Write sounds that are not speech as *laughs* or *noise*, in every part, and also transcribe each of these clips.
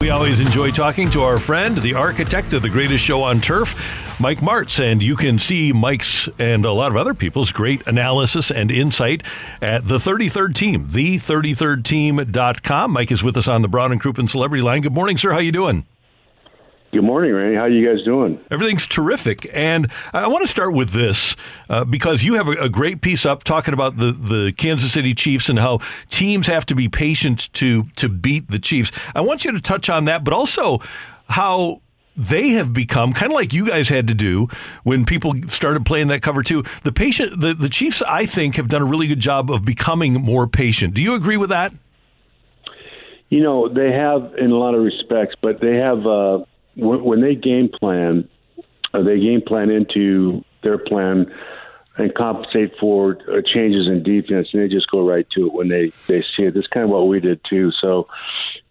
We always enjoy talking to our friend, the architect of the greatest show on turf, Mike Martz. And you can see Mike's and a lot of other people's great analysis and insight at the 33rd team, the33rdteam.com. Mike is with us on the Brown and Crouppen Celebrity Line. Good morning, sir. How you doing? Good morning, Randy. How are you guys doing? Everything's terrific, and I want to start with this uh, because you have a, a, great piece up talking about the, the Kansas City Chiefs and how teams have to be patient to to beat the Chiefs. I want you to touch on that, but also how they have become kind of like you guys had to do when people started playing that cover too. The patient, the, the Chiefs, I think, have done a really good job of becoming more patient. Do you agree with that? You know, they have in a lot of respects, but they have. Uh when they game plan, uh, they game plan into their plan and compensate for uh, changes in defense, and they just go right to it when they they see it. That's kind of what we did too. So,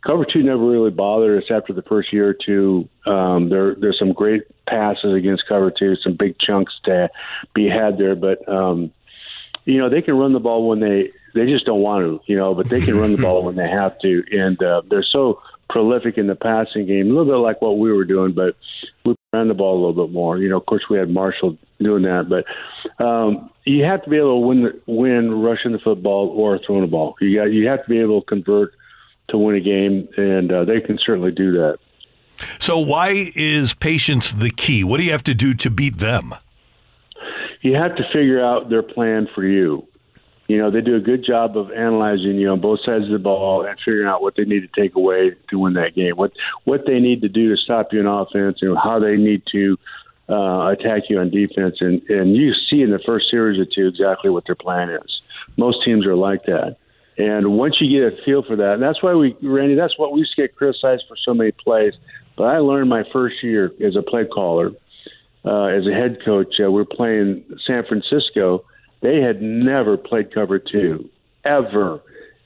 cover two never really bothered us after the first year or two. Um, there there's some great passes against cover two, some big chunks to be had there, but um, you know they can run the ball when they they just don't want to, you know, but they can run the ball when they have to, and uh, they're so prolific in the passing game, a little bit like what we were doing, but we ran the ball a little bit more. You know, of course, we had Marshall doing that, but um, you have to be able to win, win rushing the football or throwing the ball. You got, you have to be able to convert to win a game, and uh, they can certainly do that. So, why is patience the key? What do you have to do to beat them? You have to figure out their plan for you you know, they do a good job of analyzing you on both sides of the ball and figuring out what they need to take away to win that game. What what they need to do to stop you in offense, and how they need to uh, attack you on defense. And and you see in the first series or two exactly what their plan is. Most teams are like that. And once you get a feel for that, and that's why we, Randy, that's what we used to get criticized for so many plays. But I learned my first year as a play caller, uh, as a head coach. Uh, we're playing San Francisco they had never played cover two, ever.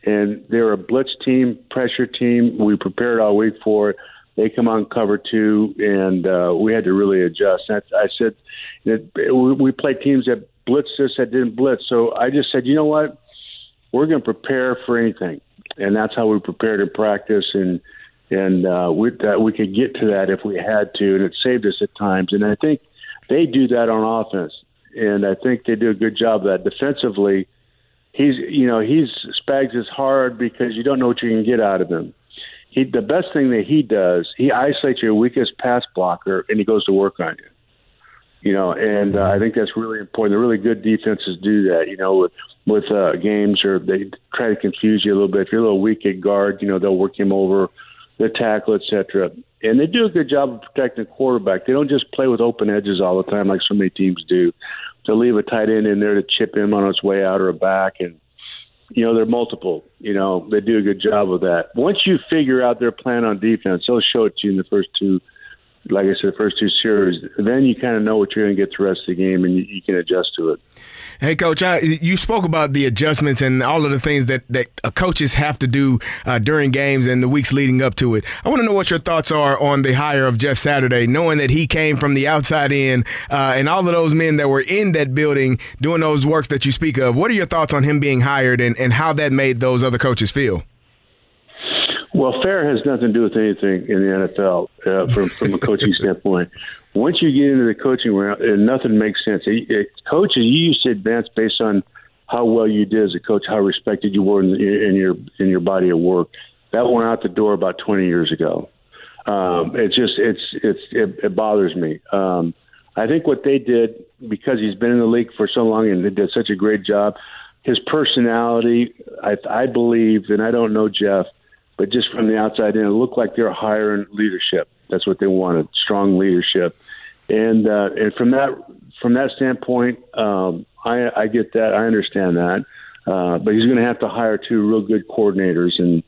And they're a blitz team, pressure team. We prepared all week for it. They come on cover two, and uh, we had to really adjust. I, I said that we played teams that blitzed us that didn't blitz. So I just said, you know what? We're going to prepare for anything, and that's how we prepared in practice. And and uh, we uh, we could get to that if we had to, and it saved us at times. And I think they do that on offense and I think they do a good job of that defensively. He's you know he's Spags is hard because you don't know what you can get out of him. He the best thing that he does he isolates your weakest pass blocker and he goes to work on you. You know, and uh, I think that's really important. The really good defenses do that. You know, with with uh, games or they try to confuse you a little bit. If you're a little weak at guard, you know they'll work him over the tackle, etc. And they do a good job of protecting the quarterback. They don't just play with open edges all the time like so many teams do. To leave a tight end in there to chip him on its way out or a back, and you know they're multiple. You know they do a good job of that. Once you figure out their plan on defense, they'll show it to you in the first two like I said, the first two series, then you kind of know what you're going to get the rest of the game, and you, you can adjust to it. Hey, Coach, I, you spoke about the adjustments and all of the things that, that coaches have to do uh, during games and the weeks leading up to it. I want to know what your thoughts are on the hire of Jeff Saturday, knowing that he came from the outside in uh, and all of those men that were in that building doing those works that you speak of. What are your thoughts on him being hired and, and how that made those other coaches feel? Well, fair has nothing to do with anything in the NFL uh, from from a coaching standpoint. Once you get into the coaching round, nothing makes sense. It, it, coaches, you used to advance based on how well you did as a coach, how respected you were in, in your in your body of work. That went out the door about 20 years ago. Um, it just it's it's it, it bothers me. Um, I think what they did because he's been in the league for so long and they did such a great job. His personality, I, I believe, and I don't know Jeff but just from the outside in, it looked like they're hiring leadership. That's what they wanted, strong leadership. And uh, and from that from that standpoint, um, I, I get that. I understand that. Uh, but he's going to have to hire two real good coordinators and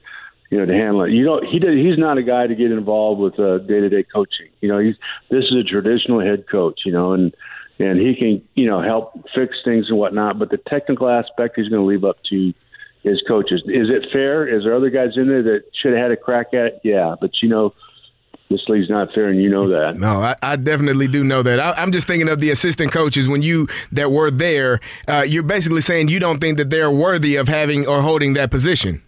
you know to handle it. You know, he did, he's not a guy to get involved with uh, day-to-day coaching. You know, he's this is a traditional head coach. You know, and and he can you know help fix things and whatnot. But the technical aspect he's going to leave up to his coaches. Is it fair? Is there other guys in there that should have had a crack at it? Yeah, but you know, This league's not fair, and you know that. No, I, I definitely do know that. I, am just thinking of the assistant coaches when you that were there. Uh, you're basically saying you don't think that they're worthy of having or holding that position.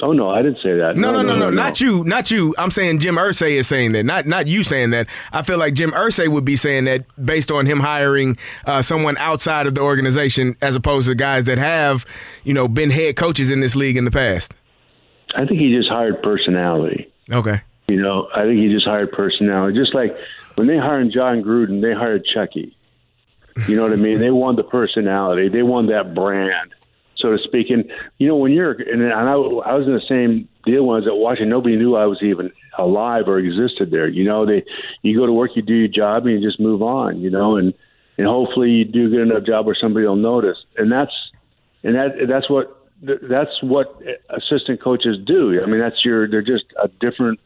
Oh no, I didn't say that. No, no, no, no, no, not you, not you. I'm saying Jim Irsay is saying that, not not you saying that. I feel like Jim Irsay would be saying that based on him hiring uh, someone outside of the organization as opposed to guys that have, you know, been head coaches in this league in the past. I think he just hired personality. Okay. You know, I think he just hired personality. Just like when they hired Jon Gruden, they hired Chucky. You know what I mean? They want the personality. They want that brand so to speak. And you know, when you're and I, I was in the same deal when I was at Washington. Nobody knew I was even alive or existed there. You know, they you go to work, you do your job, and you just move on. You know, and and hopefully you do good enough job where somebody will notice. And that's and that that's what that's what assistant coaches do. I mean, that's your they're just a different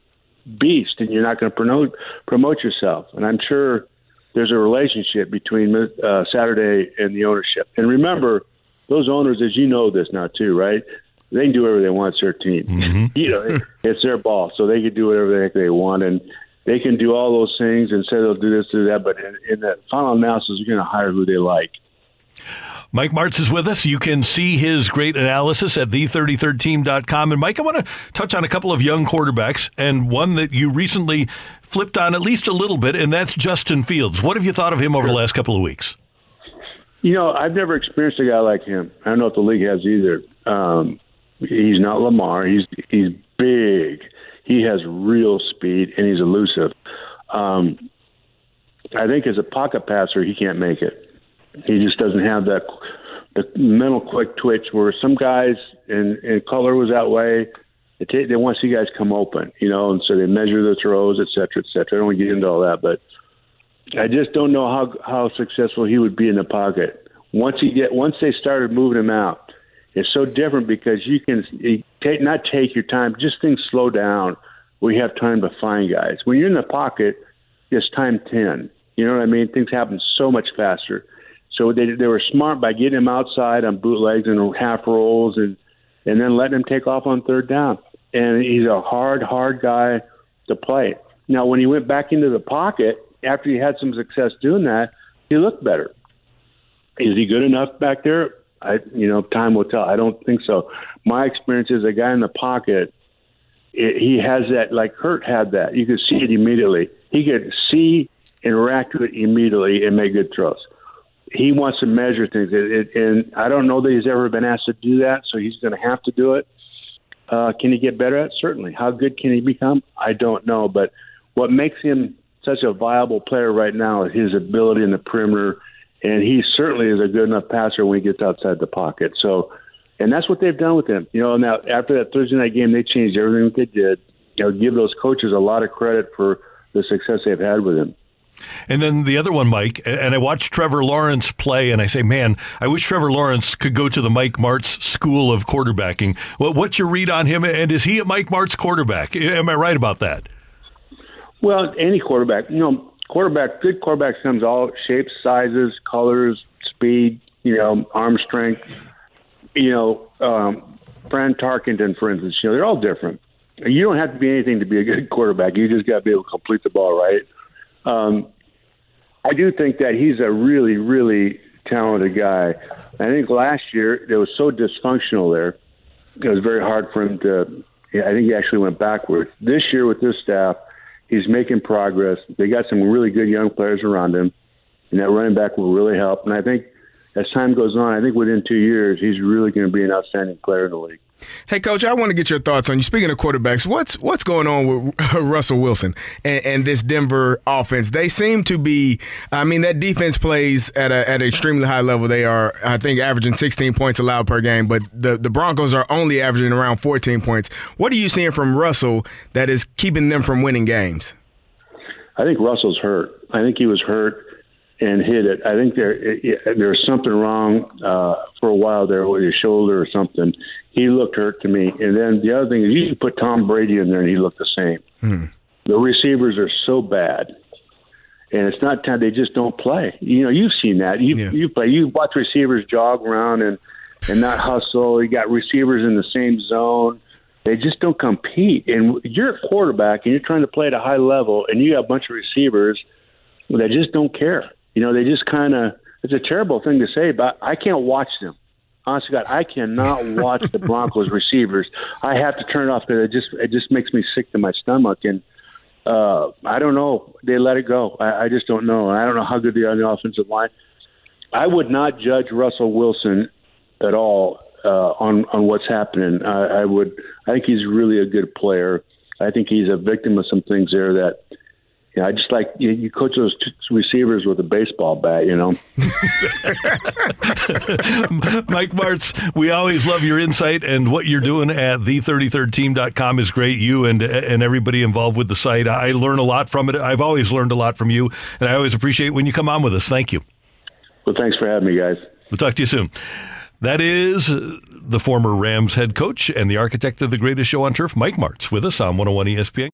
beast, and you're not going to promote promote yourself. And I'm sure there's a relationship between uh, Saturday and the ownership. And remember those owners, as you know this now too, right? They can do whatever they want. It's their team. Mm-hmm. *laughs* you know, it's their ball, so they can do whatever the heck they want, and they can do all those things and say they'll do this, do that. But in, in the final analysis, you're going to hire who they like. Mike Martz is with us. You can see his great analysis at the33rdteam.com. And Mike, I want to touch on a couple of young quarterbacks and one that you recently flipped on at least a little bit, and that's Justin Fields. What have you thought of him over the last couple of weeks? You know, I've never experienced a guy like him. I don't know if the league has either. Um, he's not Lamar. He's he's big. He has real speed and he's elusive. Um, I think as a pocket passer, he can't make it. He just doesn't have that the mental quick twitch where some guys and, and color was that way. They, take, they want to see guys come open, you know, and so they measure their throws, et cetera, et cetera. I don't want to get into all that, but I just don't know how how successful he would be in the pocket once he get once they started moving him out. It's so different because you can take not take your time, just things slow down. We have time to find guys. When you're in the pocket, it's time ten. You know what I mean? Things happen so much faster. So they they were smart by getting him outside on bootlegs and half rolls and and then letting him take off on third down. And he's a hard, hard guy to play. Now, when he went back into the pocket, after he had some success doing that, he looked better. Is he good enough back there? I, you know, time will tell. I don't think so. My experience is a guy in the pocket. It, he has that, like Kurt had that. You could see it immediately. He could see, interact with it immediately, and make good throws. He wants to measure things, it, it, and I don't know that he's ever been asked to do that, so he's going to have to do it. Uh, can he get better at? Certainly. How good can he become? I don't know, but what makes him such a viable player right now is his ability in the perimeter, and he certainly is a good enough passer when he gets outside the pocket. So, and that's what they've done with him. You know, now after that Thursday night game, they changed everything they did. You know, give those coaches a lot of credit for the success they've had with him. And then the other one, Mike, and I watched Trevor Lawrence play, and I say, man, I wish Trevor Lawrence could go to the Mike Martz School of Quarterbacking. what's your read on him, and is he a Mike Martz quarterback? Am I right about that? Well, any quarterback, you know, quarterback, good quarterbacks comes all shapes, sizes, colors, speed, you know, arm strength. You know, um, Fran Tarkenton, for instance, you know, they're all different. You don't have to be anything to be a good quarterback. You just got to be able to complete the ball right. Um, I do think that he's a really, really talented guy. I think last year it was so dysfunctional there. It was very hard for him to. I think he actually went backwards. This year with this staff, He's making progress. They got some really good young players around him, and that running back will really help. And I think as time goes on, I think within two years, he's really going to be an outstanding player in the league. Hey, coach, I want to get your thoughts on you. Speaking of quarterbacks, what's what's going on with *laughs* Russell Wilson and, and, this Denver offense? They seem to be. I mean, that defense plays at a, at an extremely high level. They are, I think, averaging 16 points allowed per game, but the the Broncos are only averaging around 14 points. What are you seeing from Russell that is keeping them from winning games? I think Russell's hurt. I think he was hurt and hit it. I think there it, there's something wrong uh, for a while there with his shoulder or something. He looked hurt to me. And then the other thing is you can put Tom Brady in there and he looked the same. Hmm. The receivers are so bad. And it's not time they just don't play. You know, you've seen that. You yeah. you play you watch receivers jog around and and not hustle. You got receivers in the same zone. they just don't compete. And you're a quarterback and you're trying to play at a high level, and you got a bunch of receivers that just don't care. You know, they just kind of. It's a terrible thing to say, but I can't watch them. Honestly, God, I cannot *laughs* watch the Broncos receivers. I have to turn it off because it just it just makes me sick to my stomach. And uh, I don't know. They let it go. I, I just don't know. I don't know how good they are on the offensive line. I would not judge Russell Wilson at all uh, on on what's happening. I, I would. I think he's really a good player. I think he's a victim of some things there that. Yeah, I just like you, you coach those t- receivers with a baseball bat, you know. *laughs* Mike Martz, we always love your insight and what you're doing at the33rdteam.com is great. You and and everybody involved with the site. I learn a lot from it. I've always learned a lot from you, and I always appreciate when you come on with us. Thank you. Well, thanks for having me, guys. We'll talk to you soon. That is the former Rams head coach and the architect of the greatest show on turf, Mike Martz, with us on 101 ESPN.